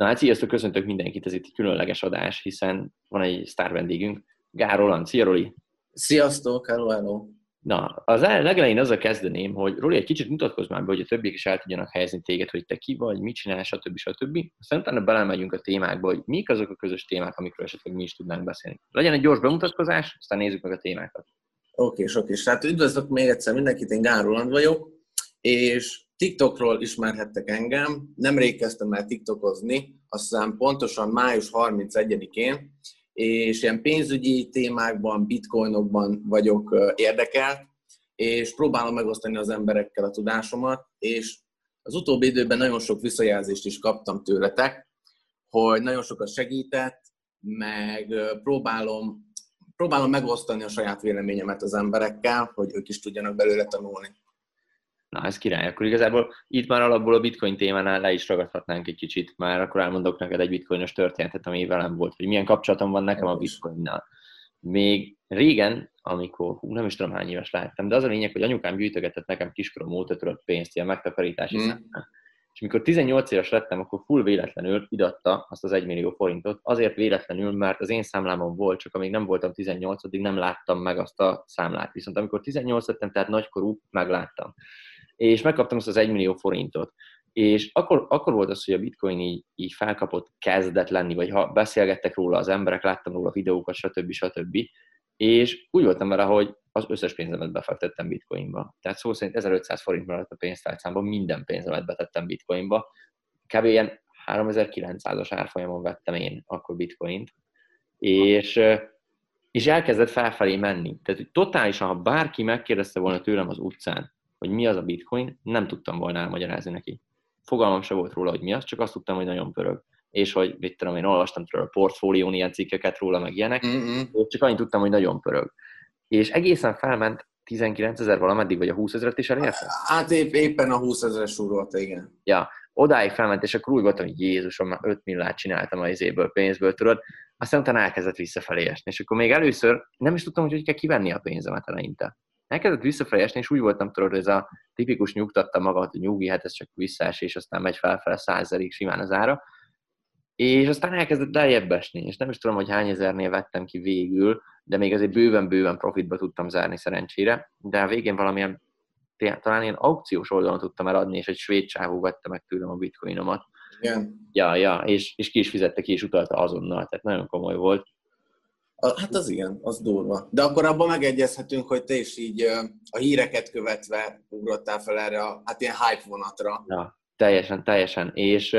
Na hát sziasztok, köszöntök mindenkit, ez itt egy különleges adás, hiszen van egy sztár vendégünk, Gár Roland. Szia, Roli! Sziasztok, hello, hello! Na, az legelején azzal kezdeném, hogy Roli, egy kicsit mutatkozz már be, hogy a többiek is el tudjanak helyezni téged, hogy te ki vagy, mit csinálsz, stb. stb. Aztán utána belemegyünk a témákba, hogy mik azok a közös témák, amikről esetleg mi is tudnánk beszélni. Legyen egy gyors bemutatkozás, aztán nézzük meg a témákat. Oké, és oké. Tehát üdvözlök még egyszer mindenkit, én Gár Roland vagyok, és TikTokról ismerhettek engem. Nemrég kezdtem el TikTokozni, azt hiszem pontosan május 31-én, és ilyen pénzügyi témákban, bitcoinokban vagyok érdekelt, és próbálom megosztani az emberekkel a tudásomat, és az utóbbi időben nagyon sok visszajelzést is kaptam tőletek, hogy nagyon sokat segített, meg próbálom, próbálom megosztani a saját véleményemet az emberekkel, hogy ők is tudjanak belőle tanulni. Na, ez király. Akkor igazából itt már alapból a bitcoin témánál le is ragadhatnánk egy kicsit, már akkor elmondok neked egy bitcoinos történetet, ami velem volt, hogy milyen kapcsolatom van nekem a bitcoinnal. Még régen, amikor, hú, nem is tudom hány éves láttam, de az a lényeg, hogy anyukám gyűjtögetett nekem kiskorom óta tudott pénzt, ilyen megtakarítási mm. Számán. És mikor 18 éves lettem, akkor full véletlenül idatta azt az 1 millió forintot, azért véletlenül, mert az én számlámon volt, csak amíg nem voltam 18 addig nem láttam meg azt a számlát. Viszont amikor 18 lettem, tehát nagykorú, megláttam és megkaptam azt az 1 millió forintot. És akkor, akkor volt az, hogy a bitcoin így, így felkapott, kezdett lenni, vagy ha beszélgettek róla az emberek, láttam róla videókat, stb. stb. És úgy voltam vele, hogy az összes pénzemet befektettem bitcoinba. Tehát szó szerint 1500 forint maradt a pénztárcámban, minden pénzemet betettem bitcoinba. Kb. ilyen 3900-as árfolyamon vettem én akkor bitcoint. És, és elkezdett felfelé menni. Tehát hogy totálisan, ha bárki megkérdezte volna tőlem az utcán, hogy mi az a bitcoin, nem tudtam volna elmagyarázni neki. Fogalmam se volt róla, hogy mi az, csak azt tudtam, hogy nagyon pörög. És hogy, mit tudom, én olvastam tőle a portfólión ilyen cikkeket róla, meg ilyenek, mm-hmm. és csak annyit tudtam, hogy nagyon pörög. És egészen felment 19 ezer valameddig, vagy a 20 ezeret is elérte? Hát épp, éppen a 20 ezeres súrolt, igen. Ja, odáig felment, és akkor úgy voltam, hogy Jézusom, már 5 millát csináltam a izéből, pénzből, tudod. Aztán utána elkezdett visszafelé esni, és akkor még először nem is tudtam, hogy hogy kell kivenni a pénzemet eleinte elkezdett visszafelé esni, és úgy voltam tudod, hogy ez a tipikus nyugtatta magad, hogy nyugi, hát ez csak visszaes, és aztán megy felfele százerig simán az ára. És aztán elkezdett lejjebb esni, és nem is tudom, hogy hány ezernél vettem ki végül, de még azért bőven-bőven profitba tudtam zárni szerencsére, de a végén valamilyen talán ilyen aukciós oldalon tudtam eladni, és egy svéd csávó vette meg tőlem a bitcoinomat. Igen. Ja, ja, és, és ki is fizette ki, és utalta azonnal, tehát nagyon komoly volt. Hát az igen, az durva. De akkor abban megegyezhetünk, hogy te is így a híreket követve ugrottál fel erre a, hát ilyen hype vonatra. Ja, teljesen, teljesen. És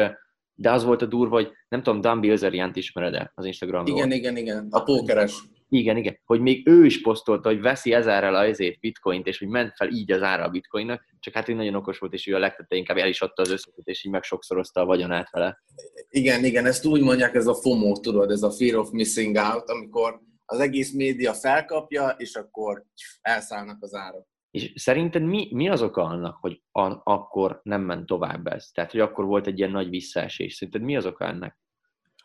de az volt a durva, hogy nem tudom, Dan Bilzeriant ismered-e az Instagramról? Igen, igen, igen, a pókeres. Igen, igen, hogy még ő is posztolta, hogy veszi ezerrel a ezét bitcoint, és hogy ment fel így az ára a bitcoinnak, csak hát ő nagyon okos volt, és ő a legtette inkább el is adta az összetet, és így meg sokszorozta a vagyonát vele. Igen, igen, ezt úgy mondják, ez a FOMO, tudod, ez a Fear of Missing Out, amikor az egész média felkapja, és akkor elszállnak az árak. És szerinted mi, mi az oka annak, hogy a, akkor nem ment tovább ez? Tehát, hogy akkor volt egy ilyen nagy visszaesés. Szerinted mi az oka ennek?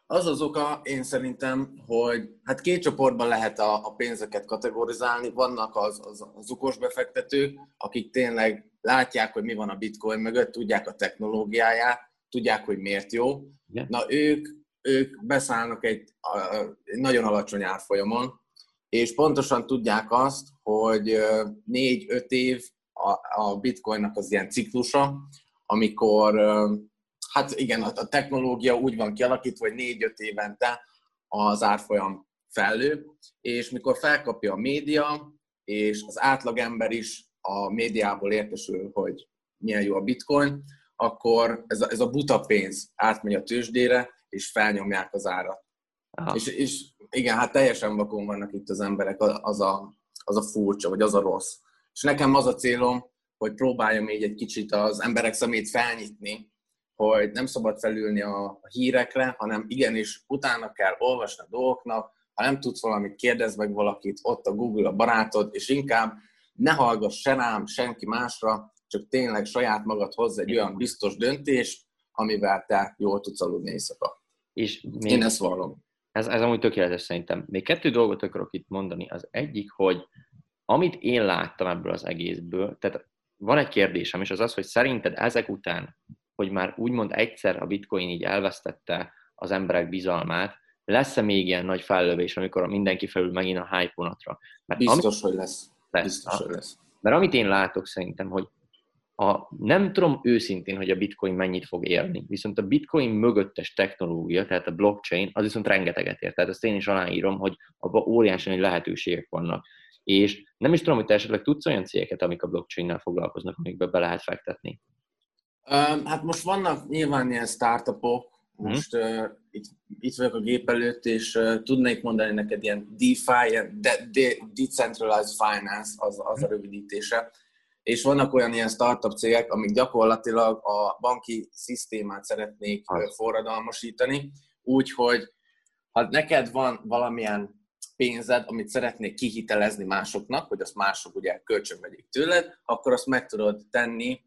Az az oka, én szerintem, hogy hát két csoportban lehet a, a pénzeket kategorizálni. Vannak az, az, az okos befektetők, akik tényleg látják, hogy mi van a bitcoin mögött, tudják a technológiáját, tudják, hogy miért jó. Igen. Na ők, ők beszállnak egy, egy nagyon alacsony árfolyamon, és pontosan tudják azt, hogy négy-öt év a, a bitcoinnak az ilyen ciklusa, amikor hát igen, a technológia úgy van kialakítva, hogy négy-öt évente az árfolyam fellő, és mikor felkapja a média, és az átlagember is a médiából értesül, hogy milyen jó a bitcoin, akkor ez a, ez a buta pénz átmegy a tőzsdére, és felnyomják az árat. És, és igen, hát teljesen vakon vannak itt az emberek, az a, az a furcsa, vagy az a rossz. És nekem az a célom, hogy próbáljam így egy kicsit az emberek szemét felnyitni, hogy nem szabad felülni a hírekre, hanem igenis utána kell olvasni a dolgoknak, ha nem tudsz valamit, kérdezz meg valakit, ott a Google a barátod, és inkább ne hallgass se rám, senki másra, csak tényleg saját magad hozz egy olyan biztos döntést, amivel te jól tudsz aludni éjszaka. És még Én ezt vallom. Ez, ez amúgy tökéletes szerintem. Még kettő dolgot akarok itt mondani. Az egyik, hogy amit én láttam ebből az egészből, tehát van egy kérdésem, és az az, hogy szerinted ezek után hogy már úgymond egyszer a bitcoin így elvesztette az emberek bizalmát, lesz-e még ilyen nagy fellövés, amikor mindenki felül megint a hype vonatra? Mert Biztos, ami... hogy lesz. lesz. Biztos, hogy lesz. Mert amit én látok szerintem, hogy a, nem tudom őszintén, hogy a bitcoin mennyit fog érni, viszont a bitcoin mögöttes technológia, tehát a blockchain, az viszont rengeteget ér. Tehát ezt én is aláírom, hogy abban óriási nagy lehetőségek vannak. És nem is tudom, hogy te esetleg tudsz olyan cégeket, amik a blockchain-nel foglalkoznak, amikbe be lehet fektetni. Hát most vannak nyilván ilyen startupok, mhm. most hmm. uh, itt, itt vagyok a gép előtt, és uh, tudnék mondani neked ilyen DeFi, ilyen de, de, Decentralized Finance, az, az a mhm. rövidítése és vannak olyan ilyen startup cégek, amik gyakorlatilag a banki szisztémát szeretnék forradalmasítani, úgyhogy ha neked van valamilyen pénzed, amit szeretnék kihitelezni másoknak, hogy azt mások ugye kölcsön vegyék tőled, akkor azt meg tudod tenni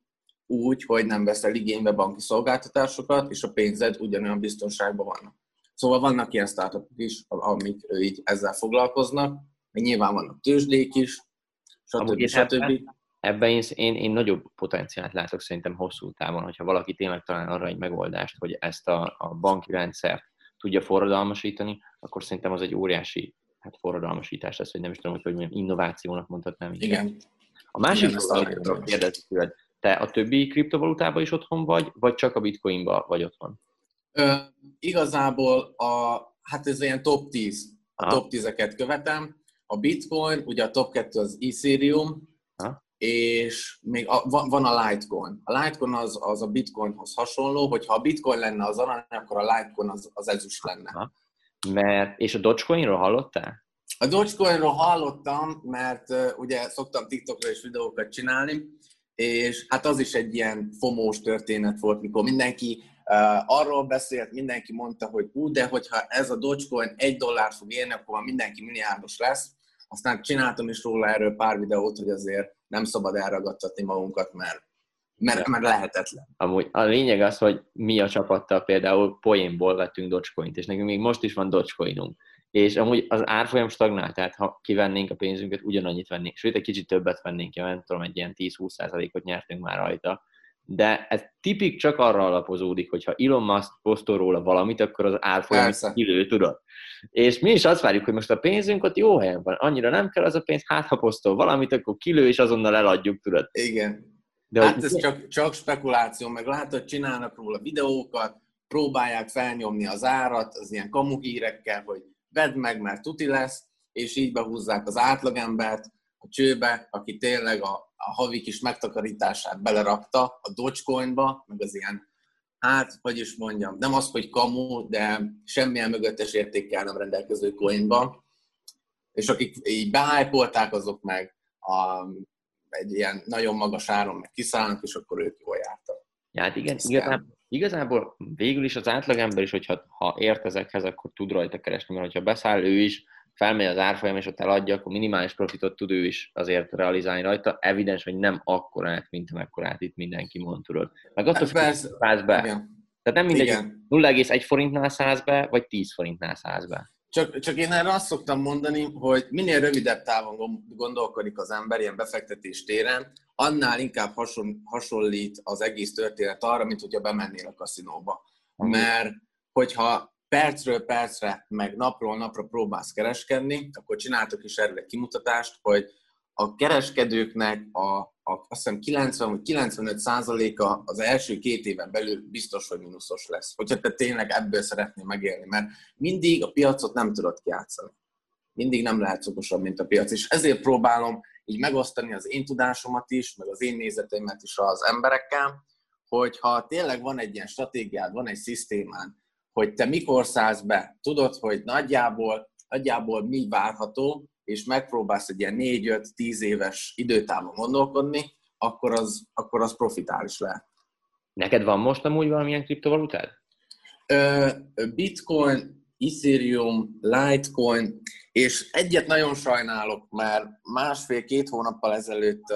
úgy, hogy nem veszel igénybe banki szolgáltatásokat, és a pénzed ugyanolyan biztonságban vannak. Szóval vannak ilyen startupok is, amik így ezzel foglalkoznak, meg nyilván vannak tőzsdék is, stb. stb ebben én, én, én nagyobb potenciált látok szerintem hosszú távon, hogyha valaki tényleg talál arra egy megoldást, hogy ezt a, a banki rendszert tudja forradalmasítani, akkor szerintem az egy óriási hát forradalmasítás lesz, hogy nem is tudom, hogy, hogy mondjam, innovációnak mondhatnám. Igen. A másik amit kérdezni tőled, te a többi kriptovalutában is otthon vagy, vagy csak a bitcoinba vagy otthon? Ö, igazából a, hát ez ilyen top 10, a ha. top 10-eket követem. A bitcoin, ugye a top 2 az Ethereum, ha és még a, van a Litecoin. A Litecoin az, az a Bitcoinhoz hasonló, hogyha a Bitcoin lenne az arany, akkor a Litecoin az, az ezüst lenne. Aha. Mert, és a Dogecoinról hallottál? A Dogecoinról hallottam, mert uh, ugye szoktam TikTokra is videókat csinálni, és hát az is egy ilyen fomós történet volt, mikor mindenki uh, arról beszélt, mindenki mondta, hogy ú, de hogyha ez a Dogecoin egy dollár fog érni, akkor már mindenki milliárdos lesz. Aztán csináltam is róla erről pár videót, hogy azért nem szabad elragadtatni magunkat, mert, mert, mert lehetetlen. Amúgy a lényeg az, hogy mi a csapattal például poénból vettünk Dogecoint, és nekünk még most is van Dogecoinunk. És amúgy az árfolyam stagnál, tehát ha kivennénk a pénzünket, ugyanannyit vennénk, sőt egy kicsit többet vennénk, ja, nem tudom, egy ilyen 10-20%-ot nyertünk már rajta. De ez tipik csak arra alapozódik, hogy ha Elon Musk posztol róla valamit, akkor az árfolyam kilő, tudod. És mi is azt várjuk, hogy most a pénzünk ott jó helyen van, annyira nem kell az a pénz, hát ha posztol valamit, akkor kilő, és azonnal eladjuk, tudod. Igen. De hát hogy... ez csak, csak spekuláció, meg látod, csinálnak róla videókat, próbálják felnyomni az árat, az ilyen kamuhírekkel, hogy vedd meg, mert tuti lesz, és így behúzzák az átlagembert a csőbe, aki tényleg a, a havi kis megtakarítását belerakta a Dogecoinba, meg az ilyen hát, hogy is mondjam, nem az, hogy kamu, de semmilyen mögöttes értékkel nem rendelkező coinba, és akik így behájpolták, azok meg a, egy ilyen nagyon magas áron meg kiszállnak, és akkor ők jól jártak. Ja, hát igen, igazából, igazából végül is az átlagember is, hogyha ha ért ezekhez, akkor tud rajta keresni, mert hogyha beszáll ő is, felmegy az árfolyam, és ott eladja, akkor minimális profitot tud ő is azért realizálni rajta. Evidens, hogy nem akkorát, mint amekkorát itt mindenki mond, tudod. Meg attól hát száz be. Igen. Tehát nem mindegy, 0,1 forintnál száz be, vagy 10 forintnál száz be. Csak, csak én erre azt szoktam mondani, hogy minél rövidebb távon gondolkodik az ember ilyen befektetés téren, annál inkább hasonlít az egész történet arra, mint hogyha bemennél a kaszinóba. Mert hogyha percről percre, meg napról napra próbálsz kereskedni, akkor csináltok is erről egy kimutatást, hogy a kereskedőknek a, a azt hiszem 90 vagy 95 százaléka az első két éven belül biztos, hogy mínuszos lesz. Hogyha te tényleg ebből szeretnél megélni, mert mindig a piacot nem tudod kiátszani. Mindig nem lehet okosabb, mint a piac. És ezért próbálom így megosztani az én tudásomat is, meg az én nézeteimet is az emberekkel, hogy ha tényleg van egy ilyen stratégiád, van egy szisztémád, hogy te mikor szállsz be, tudod, hogy nagyjából, nagyjából mi várható, és megpróbálsz egy ilyen 4-5-10 éves időtávon gondolkodni, akkor az, akkor az profitális lehet. Neked van most amúgy valamilyen kriptovalutád? Bitcoin, Ethereum, Litecoin, és egyet nagyon sajnálok, mert másfél-két hónappal ezelőtt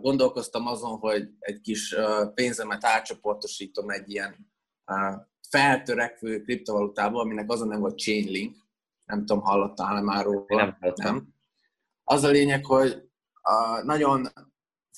gondolkoztam azon, hogy egy kis pénzemet átcsoportosítom egy ilyen feltörekvő kriptovalutába, aminek az a nem volt Chainlink, nem tudom, hallottál már róla? Nem, nem. Az a lényeg, hogy a nagyon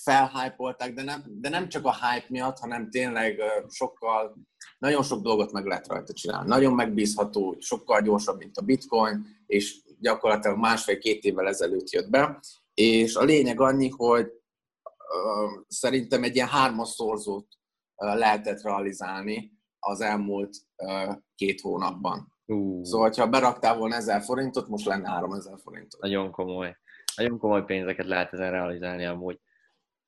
felhypolták, de nem, de nem csak a hype miatt, hanem tényleg sokkal, nagyon sok dolgot meg lehet rajta csinálni. Nagyon megbízható, sokkal gyorsabb, mint a bitcoin, és gyakorlatilag másfél-két évvel ezelőtt jött be. És a lényeg annyi, hogy uh, szerintem egy ilyen hármas szorzót uh, lehetett realizálni az elmúlt uh, két hónapban. Uh. Szóval, ha beraktál volna 1000 forintot, most lenne 3000 forintot. Nagyon komoly. Nagyon komoly pénzeket lehet ezen realizálni amúgy.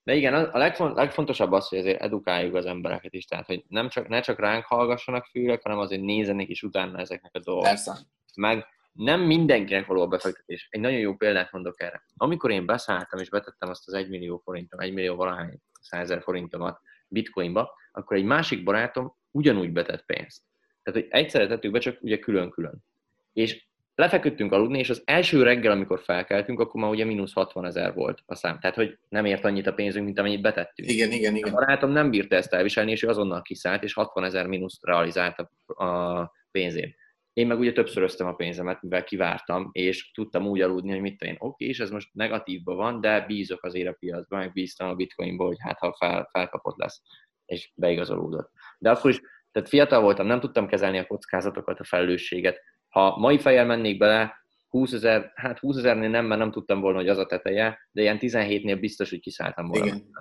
De igen, a legfont, legfontosabb az, hogy azért edukáljuk az embereket is, tehát hogy nem csak, ne csak ránk hallgassanak fülek, hanem azért nézenek is utána ezeknek a dolgoknak. Persze. Meg nem mindenkinek való a befektetés. Egy nagyon jó példát mondok erre. Amikor én beszálltam és betettem azt az 1 millió forintom, 1 millió valahány 100 forintomat bitcoinba, akkor egy másik barátom ugyanúgy betett pénzt. Tehát, hogy egyszerre tettük be, csak ugye külön-külön. És lefeküdtünk aludni, és az első reggel, amikor felkeltünk, akkor már ugye mínusz 60 ezer volt a szám. Tehát, hogy nem ért annyit a pénzünk, mint amennyit betettünk. Igen, igen, igen. A barátom nem bírta ezt elviselni, és ő azonnal kiszállt, és 60 ezer mínuszt realizált a pénzén. Én meg ugye többszöröztem a pénzemet, mivel kivártam, és tudtam úgy aludni, hogy mit tudom én, oké, és ez most negatívban van, de bízok azért a piacban, meg bíztam a bitcoinból, hogy hát ha fel, felkapott lesz, és beigazolódott. De akkor is, tehát fiatal voltam, nem tudtam kezelni a kockázatokat, a felelősséget, ha mai fejjel mennék bele, 20 ezer, hát 20 ezernél nem, mert nem tudtam volna, hogy az a teteje, de ilyen 17-nél biztos, hogy kiszálltam volna. Igen.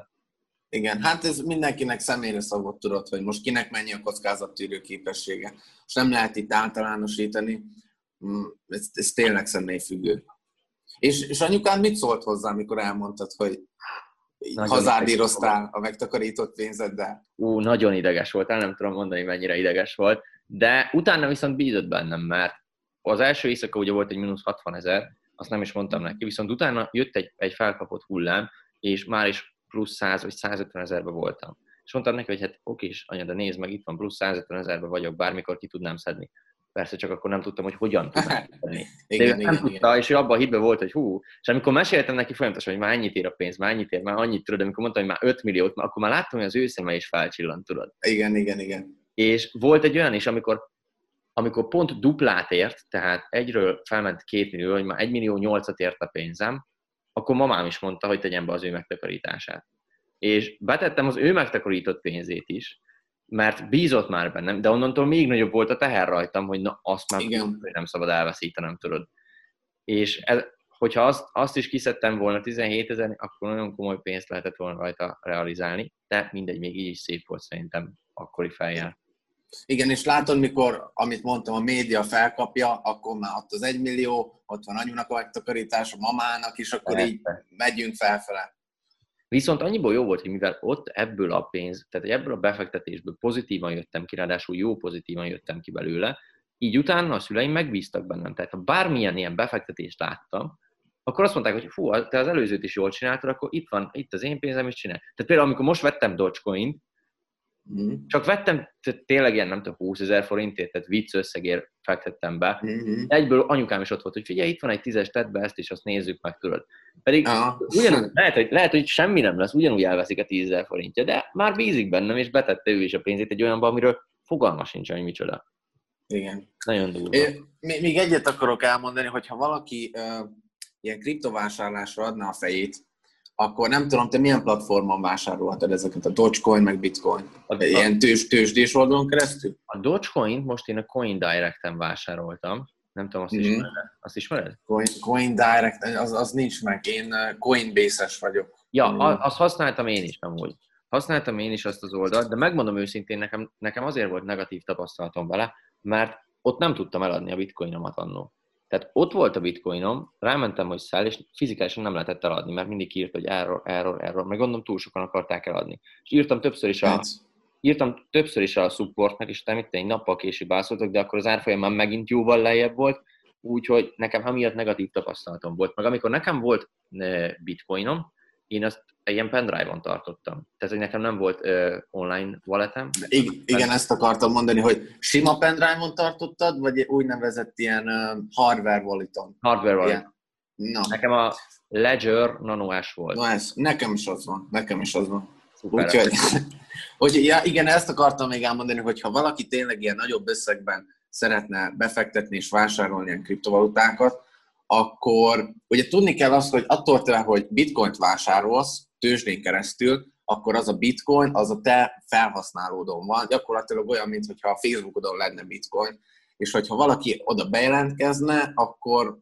Igen, hát ez mindenkinek személyre szabott tudod, hogy most kinek mennyi a kockázattűrő képessége. Most nem lehet itt általánosítani, mm, ez, ez tényleg személyfüggő. És, és anyukán mit szólt hozzá, amikor elmondtad, hogy hazárdíroztál a megtakarított pénzeddel? Ú, nagyon ideges volt, el nem tudom mondani, mennyire ideges volt, de utána viszont bízott bennem, mert az első éjszaka ugye volt egy mínusz 60 ezer, azt nem is mondtam neki, viszont utána jött egy, egy felkapott hullám, és már is plusz 100 vagy 150 ezerbe voltam. És mondtam neki, hogy hát oké, anya, de nézd meg, itt van plusz 150 ezerbe vagyok, bármikor ki tudnám szedni. Persze csak akkor nem tudtam, hogy hogyan tudnám szedni. igen, igen, nem igen, tudta, igen. és ő abban a hitben volt, hogy hú. És amikor meséltem neki folyamatosan, hogy már ennyit ér a pénz, már ennyit ér, már annyit tudod, amikor mondtam, hogy már 5 milliót, akkor már láttam, hogy az ő szeme is felcsillant, tudod. Igen, igen, igen. És volt egy olyan is, amikor, amikor pont duplát ért, tehát egyről felment két millió, hogy már egy millió nyolcat ért a pénzem, akkor mamám is mondta, hogy tegyem be az ő megtakarítását. És betettem az ő megtakarított pénzét is, mert bízott már bennem, de onnantól még nagyobb volt a teher rajtam, hogy na, azt már Igen. nem szabad elveszítenem, tudod. És ez, hogyha azt, azt is kiszedtem volna 17 ezer, akkor nagyon komoly pénzt lehetett volna rajta realizálni, de mindegy, még így is szép volt szerintem akkori feljel. Igen, és látod, mikor, amit mondtam, a média felkapja, akkor már ott az egymillió, ott van anyunak a megtakarítás, a mamának is, akkor Persze. így megyünk felfele. Viszont annyiból jó volt, hogy mivel ott ebből a pénz, tehát ebből a befektetésből pozitívan jöttem ki, ráadásul jó pozitívan jöttem ki belőle, így utána a szüleim megbíztak bennem. Tehát ha bármilyen ilyen befektetést láttam, akkor azt mondták, hogy fú, te az előzőt is jól csináltad, akkor itt van, itt az én pénzem, is csinál. Tehát például, amikor most vettem Dogecoin, Mm. Csak vettem tényleg ilyen, nem tudom, 20 ezer forintért, tehát vicc összegért fektettem be. Mm-hmm. Egyből anyukám is ott volt, hogy figyelj, itt van egy tízes, tedd be ezt, és azt nézzük meg, tudod. Pedig ah. ugyanúgy, lehet, hogy, lehet, hogy semmi nem lesz, ugyanúgy elveszik a 10 ezer forintja, de már bízik bennem, és betette ő is a pénzét egy olyanba, amiről fogalma sincs, hogy micsoda. Igen. Nagyon durva. még egyet akarok elmondani, hogy ha valaki uh, ilyen kriptovásárlásra adná a fejét, akkor nem tudom, te milyen platformon vásárolhatod ezeket a Dogecoin meg Bitcoin? A, Ilyen tős, tőzsdés oldalon keresztül? A Dogecoin most én a Coin Direct-en vásároltam. Nem tudom, azt mm-hmm. ismered? Azt ismered? Coin, Coin Direct, az, az nincs meg. Én Coinbase-es vagyok. Ja, mm. azt használtam én is amúgy. Használtam én is azt az oldalt, de megmondom őszintén, nekem, nekem azért volt negatív tapasztalatom vele, mert ott nem tudtam eladni a bitcoinomat annó. Tehát ott volt a bitcoinom, rámentem, hogy száll, és fizikálisan nem lehetett eladni, mert mindig írt, hogy error, error, error, meg gondolom túl sokan akarták eladni. És írtam többször is a, írtam többször is a supportnak, és utána egy nappal később válaszoltak, de akkor az árfolyam már megint jóval lejjebb volt, úgyhogy nekem amiatt negatív tapasztalatom volt. Meg amikor nekem volt bitcoinom, én azt ilyen pendrive-on tartottam. Tehát, hogy nekem nem volt uh, online walletem. Igen, igen, ezt akartam mondani, hogy sima pendrive-on tartottad, vagy úgynevezett ilyen uh, hardware walleton? Hardware wallet. No. Nekem a Ledger Nano S volt. Na ez, nekem is az van, nekem is az van. Úgyhogy, hogy, ja, igen, ezt akartam még elmondani, hogy ha valaki tényleg ilyen nagyobb összegben szeretne befektetni és vásárolni ilyen kriptovalutákat, akkor ugye tudni kell azt, hogy attól te, hogy bitcoint vásárolsz, tőzsdén keresztül, akkor az a bitcoin, az a te felhasználódon van. Gyakorlatilag olyan, mintha a Facebookodon lenne bitcoin. És hogyha valaki oda bejelentkezne, akkor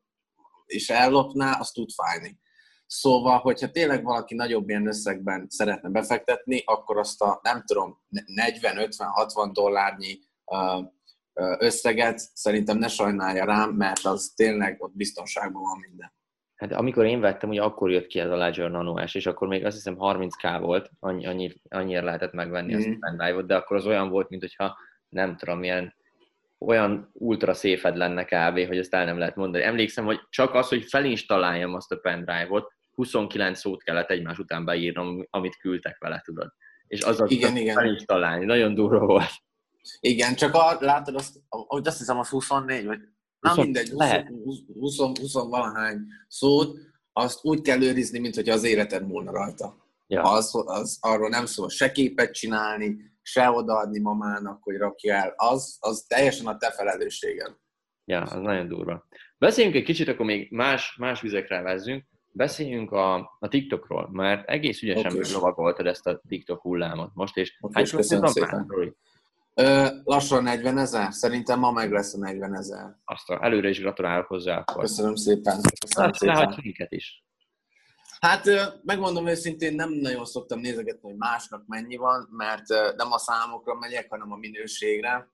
és ellopná, az tud fájni. Szóval, hogyha tényleg valaki nagyobb ilyen összegben szeretne befektetni, akkor azt a, nem tudom, 40-50-60 dollárnyi összeget szerintem ne sajnálja rám, mert az tényleg ott biztonságban van minden. Hát amikor én vettem, ugye akkor jött ki ez a Ledger Nano S, és akkor még azt hiszem 30k volt, annyi, annyi, annyira lehetett megvenni mm. azt a pendrive-ot, de akkor az olyan volt, mint hogyha nem tudom, milyen olyan ultra széfed lenne kb., hogy ezt el nem lehet mondani. Emlékszem, hogy csak az, hogy felinstaláljam azt a pendrive-ot, 29 szót kellett egymás után beírnom, amit küldtek vele, tudod. És az az igen, igen. felinstalálni. Nagyon durva volt. Igen, csak a, látod, azt, hogy azt hiszem az 24, vagy 20, mindegy, 20, lehet. 20, 20, 20 valahány szót, azt úgy kell őrizni, mint hogy az életed múlna rajta. Ja. Az, az, arról nem szól se képet csinálni, se odaadni mamának, hogy rakja el. Az, az teljesen a te felelősséged. Ja, az nagyon durva. Beszéljünk egy kicsit, akkor még más, más vizekre vezzünk. Beszéljünk a, a TikTokról, mert egész ügyesen okay. lovagoltad ezt a TikTok hullámot most, és okay, hány köszönöm szépen. Ö, lassan 40 ezer? Szerintem ma meg lesz a 40 ezer. Azt előre is gratulálok hozzá. Akkor. Köszönöm szépen. Köszönöm Azt szépen. minket is. Hát megmondom őszintén, nem nagyon szoktam nézegetni, hogy másnak mennyi van, mert nem a számokra megyek, hanem a minőségre.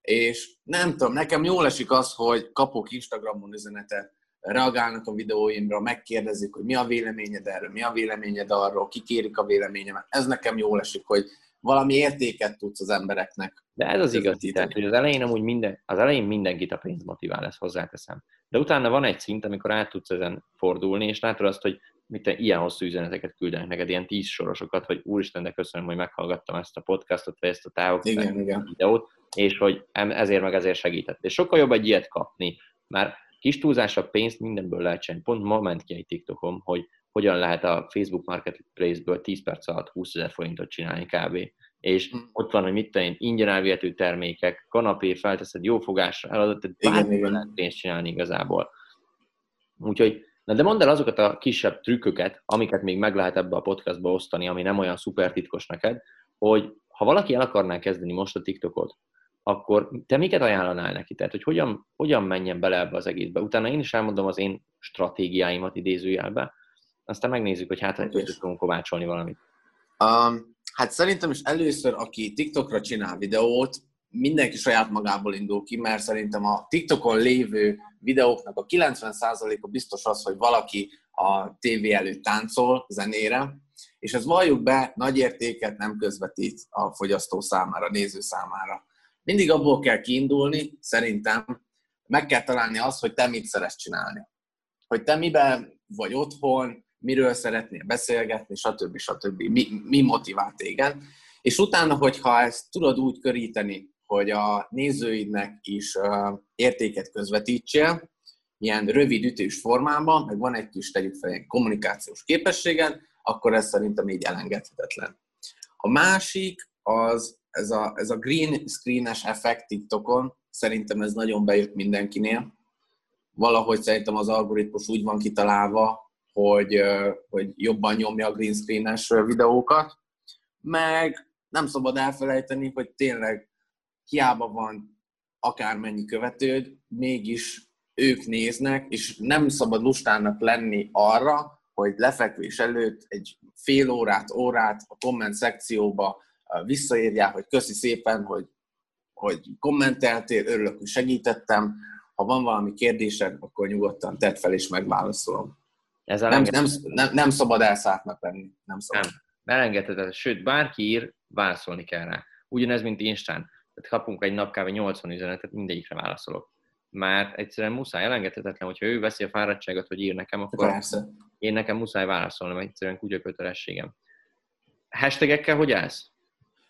És nem tudom, nekem jól esik az, hogy kapok Instagramon üzenetet, reagálnak a videóimra, megkérdezik, hogy mi a véleményed erről, mi a véleményed arról, kikérik a véleményemet. Ez nekem jól esik, hogy valami értéket tudsz az embereknek. De ez az igazi, tehát, hogy az elején amúgy minden, az elején mindenkit a pénz motivál, ezt hozzáteszem. De utána van egy szint, amikor át tudsz ezen fordulni, és látod azt, hogy mit ilyen hosszú üzeneteket küldenek neked, ilyen tíz sorosokat, hogy úristen, de köszönöm, hogy meghallgattam ezt a podcastot, vagy ezt a távok igen, igen. videót, és hogy ezért meg ezért segített. És sokkal jobb egy ilyet kapni, mert kis túlzásra pénzt mindenből lehet csinálni. Pont ma ment ki egy TikTokom, hogy hogyan lehet a Facebook Marketplace-ből 10 perc alatt 20 ezer forintot csinálni kb. És hmm. ott van, hogy mit tenni, ingyen elvihető termékek, kanapé, felteszed jó fogásra, eladott, tehát bármilyen lehet pénzt csinálni igazából. Úgyhogy, na de mondd el azokat a kisebb trükköket, amiket még meg lehet ebbe a podcastba osztani, ami nem olyan szuper titkos neked, hogy ha valaki el akarná kezdeni most a TikTokot, akkor te miket ajánlanál neki? Tehát, hogy hogyan, hogyan menjen bele ebbe az egészbe? Utána én is elmondom az én stratégiáimat idézőjelbe, aztán megnézzük, hogy hát hogy tudunk kovácsolni valamit. Um, hát szerintem is először, aki TikTokra csinál videót, mindenki saját magából indul ki, mert szerintem a TikTokon lévő videóknak a 90%-a biztos az, hogy valaki a tévé előtt táncol zenére, és ez valljuk be, nagy értéket nem közvetít a fogyasztó számára, a néző számára. Mindig abból kell kiindulni, szerintem, meg kell találni azt, hogy te mit szeretsz csinálni. Hogy te miben vagy otthon, miről szeretnél beszélgetni, stb. stb. Mi, mi motivál téged. És utána, hogyha ezt tudod úgy köríteni, hogy a nézőidnek is értéket közvetítsél, ilyen rövid ütős formában, meg van egy kis, tegyük fel, egy kommunikációs képességed, akkor ez szerintem így elengedhetetlen. A másik az ez a, ez a green screen-es effekt TikTokon, szerintem ez nagyon bejött mindenkinél. Valahogy szerintem az algoritmus úgy van kitalálva, hogy, hogy jobban nyomja a green screen-es videókat, meg nem szabad elfelejteni, hogy tényleg hiába van akármennyi követőd, mégis ők néznek, és nem szabad lustának lenni arra, hogy lefekvés előtt egy fél órát, órát a komment szekcióba visszaírják, hogy köszi szépen, hogy, hogy kommenteltél, örülök, hogy segítettem. Ha van valami kérdésed, akkor nyugodtan tedd fel, és megválaszolom. Ez nem, nem, nem, nem szabad elszálltnak lenni. Nem szabad. Nem. Elengedhetetlen. Sőt, bárki ír, válaszolni kell rá. Ugyanez, mint Instán. Tehát kapunk egy nap kb. 80 üzenetet, mindegyikre válaszolok. Már egyszerűen muszáj elengedhetetlen, hogyha ő veszi a fáradtságot, hogy ír nekem, akkor Persze. én nekem muszáj válaszolnom, egyszerűen kutya kötelességem. Hashtagekkel hogy állsz?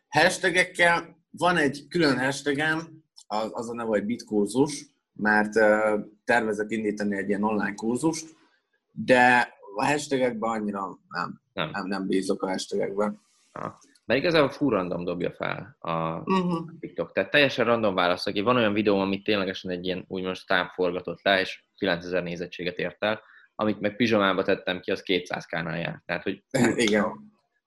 Hashtagekkel van egy külön hashtagem, az, az a neve, hogy bitkurzus, mert uh, tervezek indítani egy ilyen online kurzust, de a hashtagekben annyira nem, nem, nem, nem bízok a hashtagekben. Ah. Mert igazából full random dobja fel a uh-huh. TikTok. Tehát teljesen random válasz, aki van olyan videó, amit ténylegesen egy ilyen úgymond táv forgatott le, és 9000 nézettséget ért el, amit meg pizsomába tettem ki, az 200k-nál jár. Tehát, hogy Igen.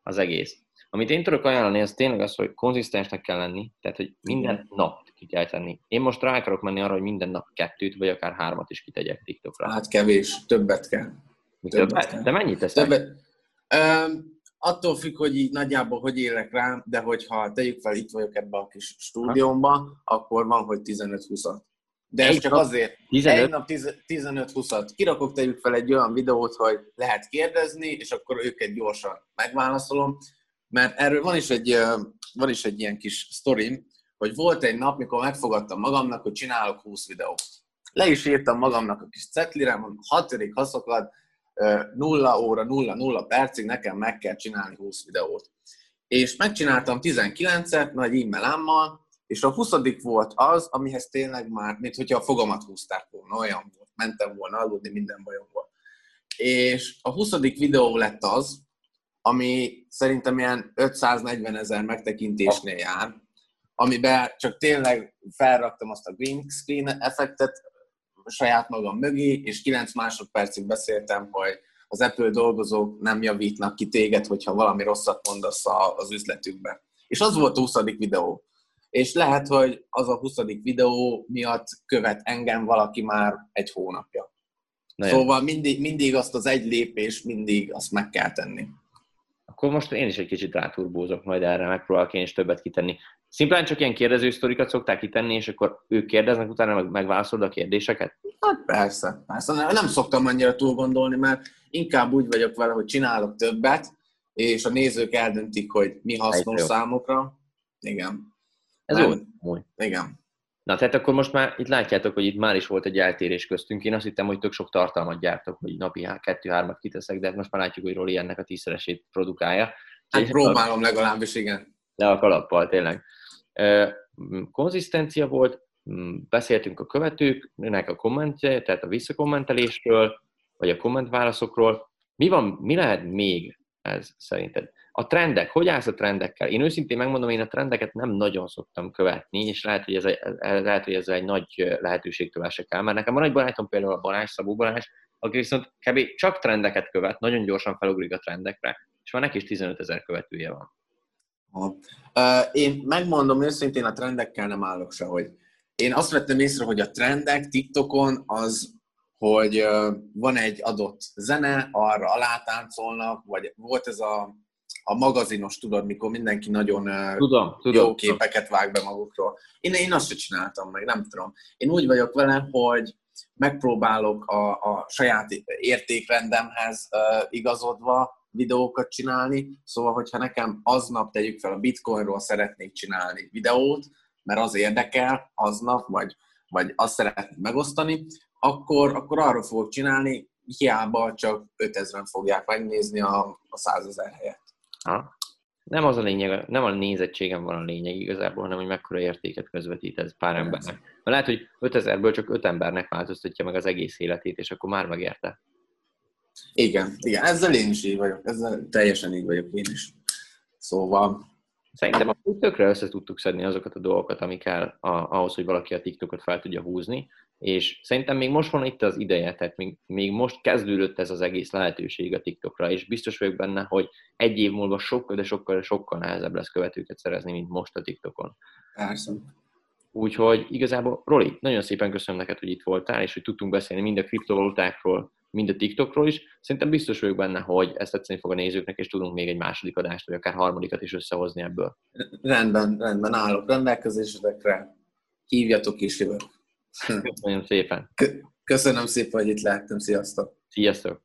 az egész. Amit én tudok ajánlani, az tényleg az, hogy konzisztensnek kell lenni, tehát, hogy minden nap ki kell tenni. Én most rá akarok menni arra, hogy minden nap kettőt, vagy akár hármat is kitegyek TikTokra. Hát kevés, többet kell. Mi többet többet? kell. De mennyit teszek? Többet. Öm, attól függ, hogy így nagyjából hogy élek rá, de hogyha tegyük fel, itt vagyok ebben a kis stúdiómban, akkor van, hogy 15-20-at. De ez csak azért, 15? egy nap 10 15-20-at. Kirakok tegyük fel egy olyan videót, hogy lehet kérdezni, és akkor őket gyorsan megválaszolom. Mert erről van is egy, van is egy ilyen kis sztorim, hogy volt egy nap, mikor megfogadtam magamnak, hogy csinálok 20 videót. Le is írtam magamnak a kis cetlire, mondom, hatodik haszokad, 0 óra, 0, 0 percig nekem meg kell csinálni 20 videót. És megcsináltam 19-et nagy e-mailámmal, és a 20 volt az, amihez tényleg már, mint hogyha a fogamat húzták volna, olyan volt. Mentem volna aludni, minden bajom volt. És a 20. videó lett az, ami szerintem ilyen 540 ezer megtekintésnél jár, amiben csak tényleg felraktam azt a green screen effektet saját magam mögé, és 9 másodpercig beszéltem, hogy az Apple dolgozók nem javítnak ki téged, hogyha valami rosszat mondasz az üzletükbe. És az volt a 20. videó. És lehet, hogy az a 20. videó miatt követ engem valaki már egy hónapja. Nagyon. Szóval mindig, mindig azt az egy lépés, mindig azt meg kell tenni. Akkor most én is egy kicsit ráturbózok majd erre, megpróbálok én is többet kitenni. Szimplán csak ilyen kérdező sztorikat szokták kitenni, és akkor ők kérdeznek, utána meg megválaszolod a kérdéseket? Hát persze, persze. Nem, nem szoktam annyira túl gondolni, mert inkább úgy vagyok vele, hogy csinálok többet, és a nézők eldöntik, hogy mi hasznos jó. számukra. Igen, Ez jó. Igen. Na, tehát akkor most már itt látjátok, hogy itt már is volt egy eltérés köztünk. Én azt hittem, hogy tök sok tartalmat gyártok, hogy napi há- kettő-hármat kiteszek, de hát most már látjuk, hogy Roli ennek a tízszeresét produkálja. Hát próbálom legalábbis, igen. Le a kalappal, tényleg. Konzisztencia volt, m, beszéltünk a követőknek a kommentje, tehát a visszakommentelésről, vagy a kommentválaszokról. Mi van, mi lehet még ez szerinted? A trendek, hogy állsz a trendekkel? Én őszintén megmondom, én a trendeket nem nagyon szoktam követni, és lehet, hogy ez, egy, lehet, hogy ez egy nagy lehetőségtől esek el, mert nekem van egy barátom például a Balázs, Szabó Balázs, aki viszont kb. csak trendeket követ, nagyon gyorsan felugrik a trendekre, és van neki is 15 ezer követője van. Én megmondom őszintén, a trendekkel nem állok sehogy. Én azt vettem észre, hogy a trendek TikTokon az, hogy van egy adott zene, arra alátáncolnak, vagy volt ez a, a magazinos, tudod, mikor mindenki nagyon Tudom, tudom. jó képeket vág be magukról. Én, én azt sem csináltam meg, nem tudom. Én úgy vagyok vele, hogy megpróbálok a, a saját értékrendemhez igazodva videókat csinálni, szóval, hogyha nekem aznap tegyük fel a bitcoinról szeretnék csinálni videót, mert az érdekel aznap, vagy, vagy azt szeretném megosztani, akkor, akkor arról fogok csinálni, hiába csak 5000-en fogják megnézni a, a 100 ezer helyet. Ha? Nem az a lényeg, nem a nézettségem van a lényeg igazából, hanem hogy mekkora értéket közvetít ez pár embernek. Mert lehet, hogy 5000-ből csak 5 embernek változtatja meg az egész életét, és akkor már megérte. Igen, igen, ezzel én is így vagyok, ezzel teljesen így vagyok én is. Szóval, Szerintem akkor tökre össze tudtuk szedni azokat a dolgokat, amik kell a, ahhoz, hogy valaki a TikTokot fel tudja húzni, és szerintem még most van itt az ideje, tehát még, még most kezdődött ez az egész lehetőség a TikTokra, és biztos vagyok benne, hogy egy év múlva sokkal, de sokkal, sokkal nehezebb lesz követőket szerezni, mint most a TikTokon. persze. Úgyhogy igazából, Roli, nagyon szépen köszönöm neked, hogy itt voltál, és hogy tudtunk beszélni mind a kriptovalutákról, mind a TikTokról is. Szerintem biztos vagyok benne, hogy ezt tetszeni fog a nézőknek, és tudunk még egy második adást, vagy akár harmadikat is összehozni ebből. Rendben, rendben állok rendelkezésetekre. Hívjatok is, jövök. Köszönöm szépen. Köszönöm szépen, hogy itt lehettem. Sziasztok! Sziasztok!